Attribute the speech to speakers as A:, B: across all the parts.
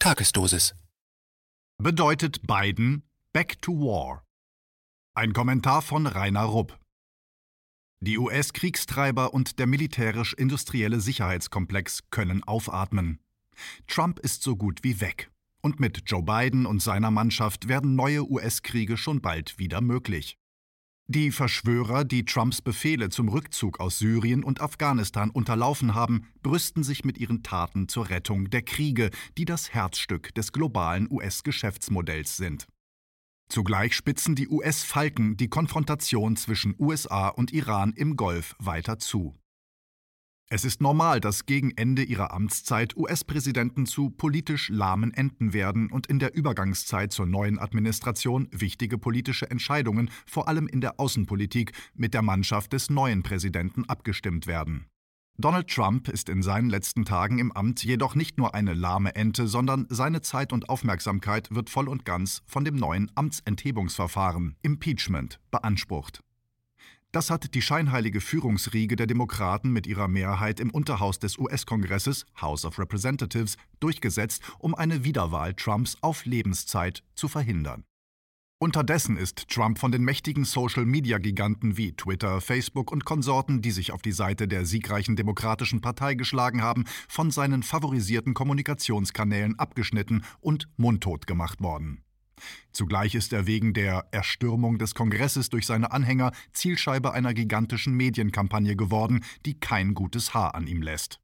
A: Tagesdosis.
B: Bedeutet Biden Back to War? Ein Kommentar von Rainer Rupp. Die US-Kriegstreiber und der militärisch-industrielle Sicherheitskomplex können aufatmen. Trump ist so gut wie weg. Und mit Joe Biden und seiner Mannschaft werden neue US-Kriege schon bald wieder möglich. Die Verschwörer, die Trumps Befehle zum Rückzug aus Syrien und Afghanistan unterlaufen haben, brüsten sich mit ihren Taten zur Rettung der Kriege, die das Herzstück des globalen US-Geschäftsmodells sind. Zugleich spitzen die US-Falken die Konfrontation zwischen USA und Iran im Golf weiter zu. Es ist normal, dass gegen Ende ihrer Amtszeit US-Präsidenten zu politisch lahmen Enden werden und in der Übergangszeit zur neuen Administration wichtige politische Entscheidungen, vor allem in der Außenpolitik, mit der Mannschaft des neuen Präsidenten abgestimmt werden. Donald Trump ist in seinen letzten Tagen im Amt jedoch nicht nur eine lahme Ente, sondern seine Zeit und Aufmerksamkeit wird voll und ganz von dem neuen Amtsenthebungsverfahren Impeachment beansprucht. Das hat die scheinheilige Führungsriege der Demokraten mit ihrer Mehrheit im Unterhaus des US-Kongresses, House of Representatives, durchgesetzt, um eine Wiederwahl Trumps auf Lebenszeit zu verhindern. Unterdessen ist Trump von den mächtigen Social-Media-Giganten wie Twitter, Facebook und Konsorten, die sich auf die Seite der siegreichen Demokratischen Partei geschlagen haben, von seinen favorisierten Kommunikationskanälen abgeschnitten und mundtot gemacht worden. Zugleich ist er wegen der Erstürmung des Kongresses durch seine Anhänger Zielscheibe einer gigantischen Medienkampagne geworden, die kein gutes Haar an ihm lässt.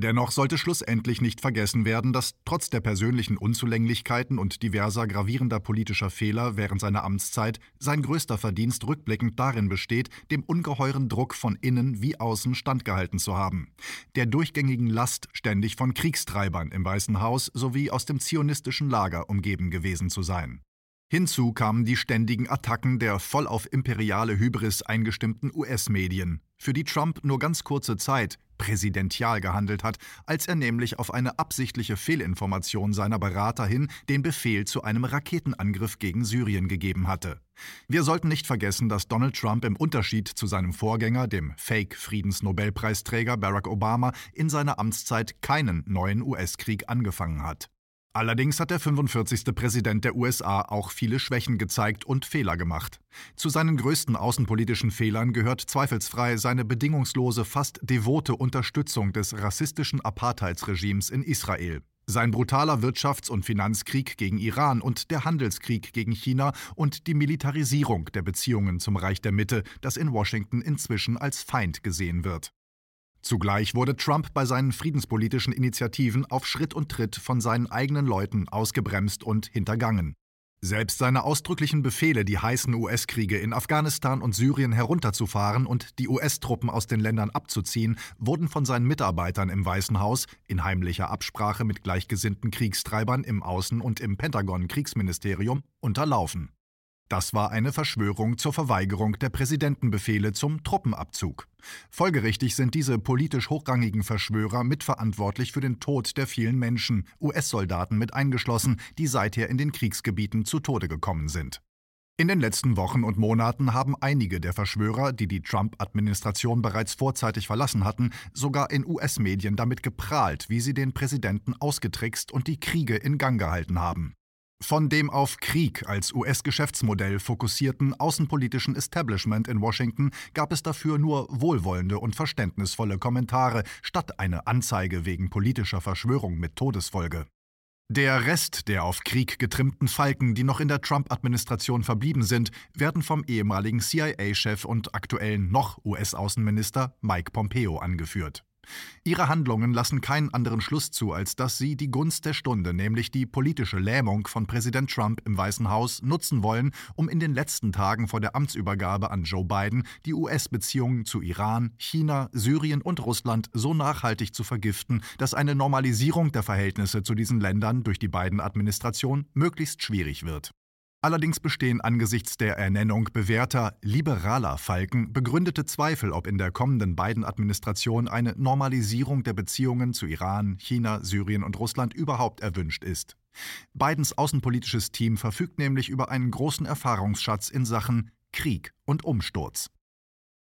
B: Dennoch sollte schlussendlich nicht vergessen werden, dass trotz der persönlichen Unzulänglichkeiten und diverser gravierender politischer Fehler während seiner Amtszeit sein größter Verdienst rückblickend darin besteht, dem ungeheuren Druck von innen wie außen standgehalten zu haben, der durchgängigen Last ständig von Kriegstreibern im Weißen Haus sowie aus dem zionistischen Lager umgeben gewesen zu sein. Hinzu kamen die ständigen Attacken der voll auf imperiale Hybris eingestimmten US-Medien, für die Trump nur ganz kurze Zeit präsidential gehandelt hat, als er nämlich auf eine absichtliche Fehlinformation seiner Berater hin den Befehl zu einem Raketenangriff gegen Syrien gegeben hatte. Wir sollten nicht vergessen, dass Donald Trump im Unterschied zu seinem Vorgänger, dem Fake-Friedensnobelpreisträger Barack Obama, in seiner Amtszeit keinen neuen US-Krieg angefangen hat. Allerdings hat der 45. Präsident der USA auch viele Schwächen gezeigt und Fehler gemacht. Zu seinen größten außenpolitischen Fehlern gehört zweifelsfrei seine bedingungslose, fast devote Unterstützung des rassistischen Apartheidsregimes in Israel. Sein brutaler Wirtschafts- und Finanzkrieg gegen Iran und der Handelskrieg gegen China und die Militarisierung der Beziehungen zum Reich der Mitte, das in Washington inzwischen als Feind gesehen wird. Zugleich wurde Trump bei seinen friedenspolitischen Initiativen auf Schritt und Tritt von seinen eigenen Leuten ausgebremst und hintergangen. Selbst seine ausdrücklichen Befehle, die heißen US-Kriege in Afghanistan und Syrien herunterzufahren und die US-Truppen aus den Ländern abzuziehen, wurden von seinen Mitarbeitern im Weißen Haus in heimlicher Absprache mit gleichgesinnten Kriegstreibern im Außen- und im Pentagon-Kriegsministerium unterlaufen. Das war eine Verschwörung zur Verweigerung der Präsidentenbefehle zum Truppenabzug. Folgerichtig sind diese politisch hochrangigen Verschwörer mitverantwortlich für den Tod der vielen Menschen, US-Soldaten mit eingeschlossen, die seither in den Kriegsgebieten zu Tode gekommen sind. In den letzten Wochen und Monaten haben einige der Verschwörer, die die Trump-Administration bereits vorzeitig verlassen hatten, sogar in US-Medien damit geprahlt, wie sie den Präsidenten ausgetrickst und die Kriege in Gang gehalten haben. Von dem auf Krieg als US-Geschäftsmodell fokussierten außenpolitischen Establishment in Washington gab es dafür nur wohlwollende und verständnisvolle Kommentare statt eine Anzeige wegen politischer Verschwörung mit Todesfolge. Der Rest der auf Krieg getrimmten Falken, die noch in der Trump-Administration verblieben sind, werden vom ehemaligen CIA-Chef und aktuellen noch US-Außenminister Mike Pompeo angeführt. Ihre Handlungen lassen keinen anderen Schluss zu, als dass sie die Gunst der Stunde, nämlich die politische Lähmung von Präsident Trump im Weißen Haus, nutzen wollen, um in den letzten Tagen vor der Amtsübergabe an Joe Biden die US-Beziehungen zu Iran, China, Syrien und Russland so nachhaltig zu vergiften, dass eine Normalisierung der Verhältnisse zu diesen Ländern durch die Biden-Administration möglichst schwierig wird. Allerdings bestehen angesichts der Ernennung bewährter liberaler Falken begründete Zweifel, ob in der kommenden Biden-Administration eine Normalisierung der Beziehungen zu Iran, China, Syrien und Russland überhaupt erwünscht ist. Bidens außenpolitisches Team verfügt nämlich über einen großen Erfahrungsschatz in Sachen Krieg und Umsturz.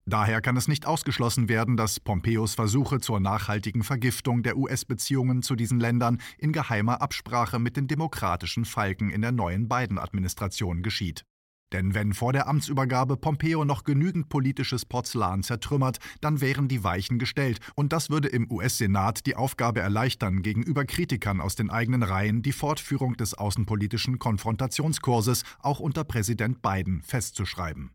B: Daher kann es nicht ausgeschlossen werden, dass Pompeos Versuche zur nachhaltigen Vergiftung der US-Beziehungen zu diesen Ländern in geheimer Absprache mit den demokratischen Falken in der neuen Biden-Administration geschieht. Denn wenn vor der Amtsübergabe Pompeo noch genügend politisches Porzellan zertrümmert, dann wären die Weichen gestellt, und das würde im US-Senat die Aufgabe erleichtern, gegenüber Kritikern aus den eigenen Reihen die Fortführung des außenpolitischen Konfrontationskurses auch unter Präsident Biden festzuschreiben.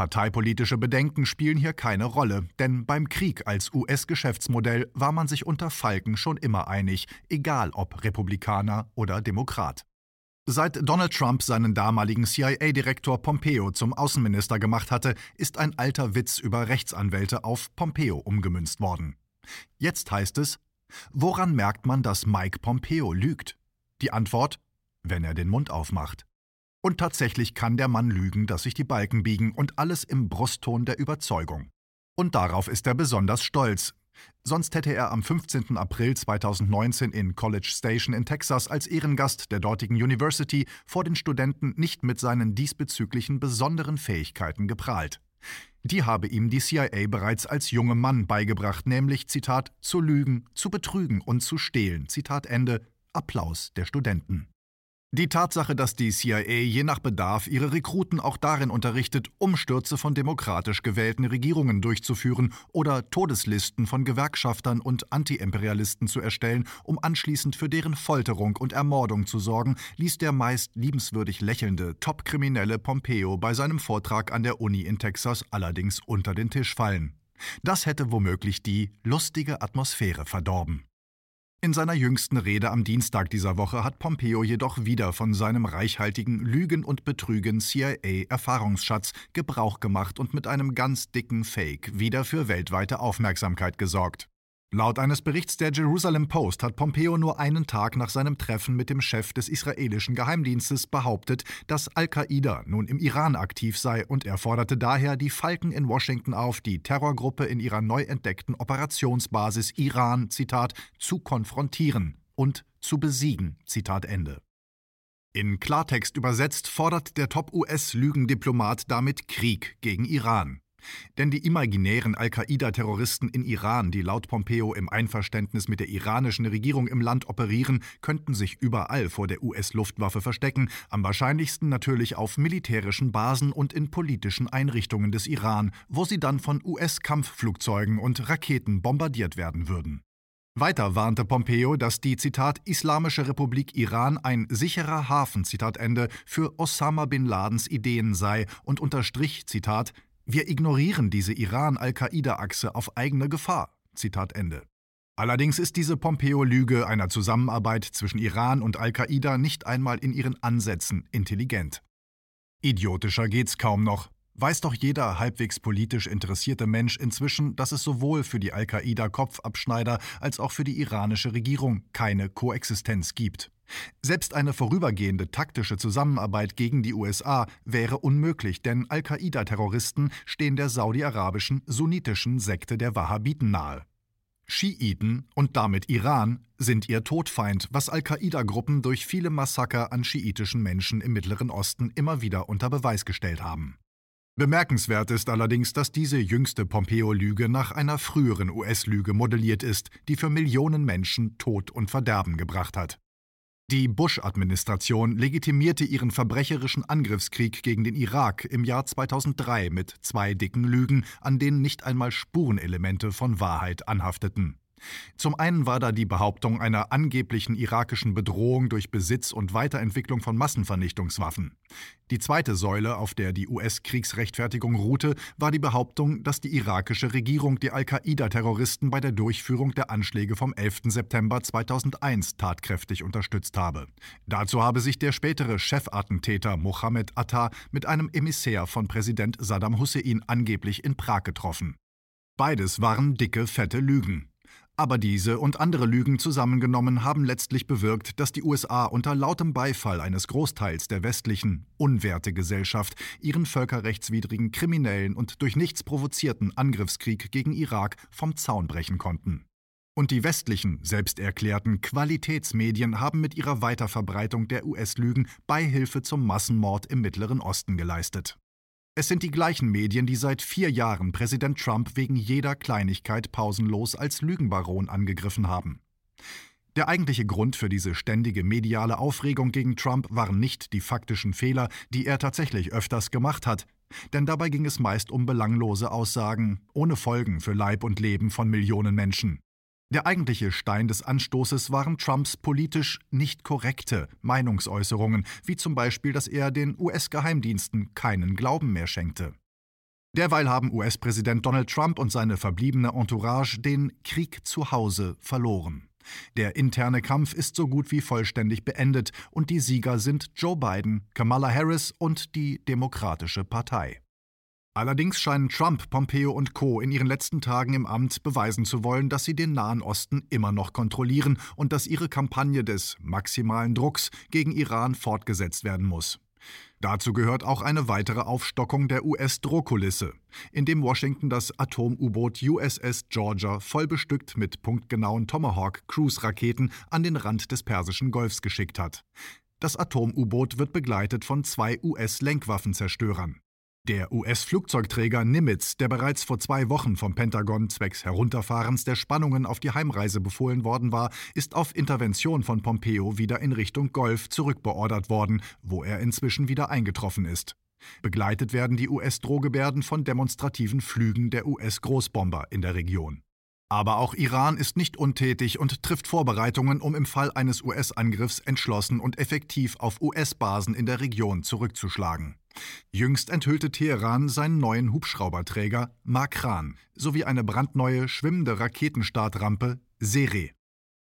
B: Parteipolitische Bedenken spielen hier keine Rolle, denn beim Krieg als US-Geschäftsmodell war man sich unter Falken schon immer einig, egal ob Republikaner oder Demokrat. Seit Donald Trump seinen damaligen CIA-Direktor Pompeo zum Außenminister gemacht hatte, ist ein alter Witz über Rechtsanwälte auf Pompeo umgemünzt worden. Jetzt heißt es, woran merkt man, dass Mike Pompeo lügt? Die Antwort, wenn er den Mund aufmacht. Und tatsächlich kann der Mann lügen, dass sich die Balken biegen und alles im Brustton der Überzeugung. Und darauf ist er besonders stolz, Sonst hätte er am 15. April 2019 in College Station in Texas als Ehrengast der dortigen University vor den Studenten nicht mit seinen diesbezüglichen besonderen Fähigkeiten geprahlt. Die habe ihm die CIA bereits als junger Mann beigebracht, nämlich Zitat zu lügen, zu betrügen und zu stehlen. Zitat Ende. Applaus der Studenten. Die Tatsache, dass die CIA je nach Bedarf ihre Rekruten auch darin unterrichtet, Umstürze von demokratisch gewählten Regierungen durchzuführen oder Todeslisten von Gewerkschaftern und Antiimperialisten zu erstellen, um anschließend für deren Folterung und Ermordung zu sorgen, ließ der meist liebenswürdig lächelnde, Top-Kriminelle Pompeo bei seinem Vortrag an der Uni in Texas allerdings unter den Tisch fallen. Das hätte womöglich die lustige Atmosphäre verdorben. In seiner jüngsten Rede am Dienstag dieser Woche hat Pompeo jedoch wieder von seinem reichhaltigen Lügen und Betrügen CIA-Erfahrungsschatz Gebrauch gemacht und mit einem ganz dicken Fake wieder für weltweite Aufmerksamkeit gesorgt. Laut eines Berichts der Jerusalem Post hat Pompeo nur einen Tag nach seinem Treffen mit dem Chef des israelischen Geheimdienstes behauptet, dass Al-Qaida nun im Iran aktiv sei und er forderte daher die Falken in Washington auf, die Terrorgruppe in ihrer neu entdeckten Operationsbasis Iran, Zitat, zu konfrontieren und zu besiegen, Zitat Ende. In Klartext übersetzt fordert der Top-US-Lügendiplomat damit Krieg gegen Iran. Denn die imaginären Al-Qaida-Terroristen in Iran, die laut Pompeo im Einverständnis mit der iranischen Regierung im Land operieren, könnten sich überall vor der US-Luftwaffe verstecken, am wahrscheinlichsten natürlich auf militärischen Basen und in politischen Einrichtungen des Iran, wo sie dann von US-Kampfflugzeugen und Raketen bombardiert werden würden. Weiter warnte Pompeo, dass die Zitat Islamische Republik Iran ein sicherer Hafen Zitat Ende für Osama bin Ladens Ideen sei und unterstrich Zitat wir ignorieren diese Iran-Al-Qaida-Achse auf eigene Gefahr. Zitat Ende. Allerdings ist diese Pompeo-Lüge einer Zusammenarbeit zwischen Iran und Al-Qaida nicht einmal in ihren Ansätzen intelligent. Idiotischer geht's kaum noch. Weiß doch jeder halbwegs politisch interessierte Mensch inzwischen, dass es sowohl für die Al-Qaida-Kopfabschneider als auch für die iranische Regierung keine Koexistenz gibt. Selbst eine vorübergehende taktische Zusammenarbeit gegen die USA wäre unmöglich, denn Al-Qaida-Terroristen stehen der saudi-arabischen sunnitischen Sekte der Wahhabiten nahe. Schiiten und damit Iran sind ihr Todfeind, was Al-Qaida-Gruppen durch viele Massaker an schiitischen Menschen im Mittleren Osten immer wieder unter Beweis gestellt haben. Bemerkenswert ist allerdings, dass diese jüngste Pompeo-Lüge nach einer früheren US-Lüge modelliert ist, die für Millionen Menschen Tod und Verderben gebracht hat. Die Bush-Administration legitimierte ihren verbrecherischen Angriffskrieg gegen den Irak im Jahr 2003 mit zwei dicken Lügen, an denen nicht einmal Spurenelemente von Wahrheit anhafteten. Zum einen war da die Behauptung einer angeblichen irakischen Bedrohung durch Besitz und Weiterentwicklung von Massenvernichtungswaffen. Die zweite Säule, auf der die US-Kriegsrechtfertigung ruhte, war die Behauptung, dass die irakische Regierung die Al-Qaida-Terroristen bei der Durchführung der Anschläge vom 11. September 2001 tatkräftig unterstützt habe. Dazu habe sich der spätere Chefattentäter Mohammed Atta mit einem Emissär von Präsident Saddam Hussein angeblich in Prag getroffen. Beides waren dicke, fette Lügen. Aber diese und andere Lügen zusammengenommen haben letztlich bewirkt, dass die USA unter lautem Beifall eines Großteils der westlichen Unwertegesellschaft ihren völkerrechtswidrigen, kriminellen und durch nichts provozierten Angriffskrieg gegen Irak vom Zaun brechen konnten. Und die westlichen, selbsterklärten Qualitätsmedien haben mit ihrer Weiterverbreitung der US-Lügen Beihilfe zum Massenmord im Mittleren Osten geleistet. Es sind die gleichen Medien, die seit vier Jahren Präsident Trump wegen jeder Kleinigkeit pausenlos als Lügenbaron angegriffen haben. Der eigentliche Grund für diese ständige mediale Aufregung gegen Trump waren nicht die faktischen Fehler, die er tatsächlich öfters gemacht hat, denn dabei ging es meist um belanglose Aussagen, ohne Folgen für Leib und Leben von Millionen Menschen. Der eigentliche Stein des Anstoßes waren Trumps politisch nicht korrekte Meinungsäußerungen, wie zum Beispiel, dass er den US-Geheimdiensten keinen Glauben mehr schenkte. Derweil haben US-Präsident Donald Trump und seine verbliebene Entourage den Krieg zu Hause verloren. Der interne Kampf ist so gut wie vollständig beendet und die Sieger sind Joe Biden, Kamala Harris und die Demokratische Partei. Allerdings scheinen Trump, Pompeo und Co. in ihren letzten Tagen im Amt beweisen zu wollen, dass sie den Nahen Osten immer noch kontrollieren und dass ihre Kampagne des maximalen Drucks gegen Iran fortgesetzt werden muss. Dazu gehört auch eine weitere Aufstockung der US-Drohkulisse, indem Washington das Atom-U-Boot USS Georgia voll bestückt mit punktgenauen Tomahawk-Cruise-Raketen an den Rand des Persischen Golfs geschickt hat. Das Atom-U-Boot wird begleitet von zwei US-Lenkwaffenzerstörern. Der US-Flugzeugträger Nimitz, der bereits vor zwei Wochen vom Pentagon zwecks Herunterfahrens der Spannungen auf die Heimreise befohlen worden war, ist auf Intervention von Pompeo wieder in Richtung Golf zurückbeordert worden, wo er inzwischen wieder eingetroffen ist. Begleitet werden die US-Drohgebärden von demonstrativen Flügen der US-Großbomber in der Region. Aber auch Iran ist nicht untätig und trifft Vorbereitungen, um im Fall eines US-Angriffs entschlossen und effektiv auf US-Basen in der Region zurückzuschlagen. Jüngst enthüllte Teheran seinen neuen Hubschrauberträger Makran sowie eine brandneue schwimmende Raketenstartrampe Sere.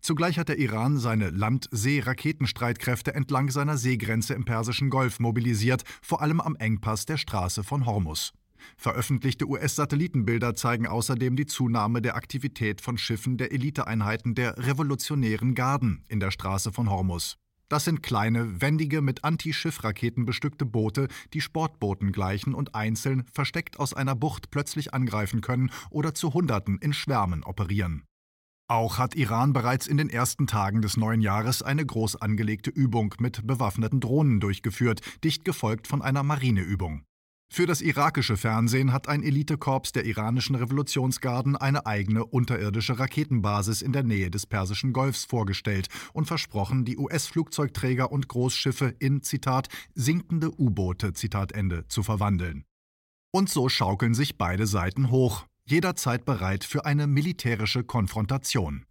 B: Zugleich hat der Iran seine Land-See-Raketenstreitkräfte entlang seiner Seegrenze im Persischen Golf mobilisiert, vor allem am Engpass der Straße von Hormus. Veröffentlichte US-Satellitenbilder zeigen außerdem die Zunahme der Aktivität von Schiffen der Eliteeinheiten der Revolutionären Garden in der Straße von Hormus. Das sind kleine, wendige, mit Anti-Schiffraketen bestückte Boote, die Sportbooten gleichen und einzeln, versteckt aus einer Bucht, plötzlich angreifen können oder zu Hunderten in Schwärmen operieren. Auch hat Iran bereits in den ersten Tagen des neuen Jahres eine groß angelegte Übung mit bewaffneten Drohnen durchgeführt, dicht gefolgt von einer Marineübung. Für das irakische Fernsehen hat ein Elitekorps der iranischen Revolutionsgarden eine eigene unterirdische Raketenbasis in der Nähe des Persischen Golfs vorgestellt und versprochen, die US-Flugzeugträger und Großschiffe in Zitat sinkende U-Boote Zitat Ende zu verwandeln. Und so schaukeln sich beide Seiten hoch, jederzeit bereit für eine militärische Konfrontation.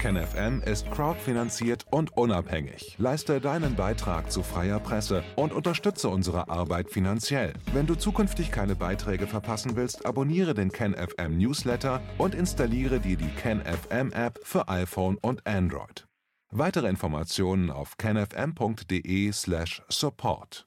A: KenFM ist crowdfinanziert und unabhängig. Leiste deinen Beitrag zu freier Presse und unterstütze unsere Arbeit finanziell. Wenn du zukünftig keine Beiträge verpassen willst, abonniere den KenFM Newsletter und installiere dir die KenFM App für iPhone und Android. Weitere Informationen auf kenfm.de/support.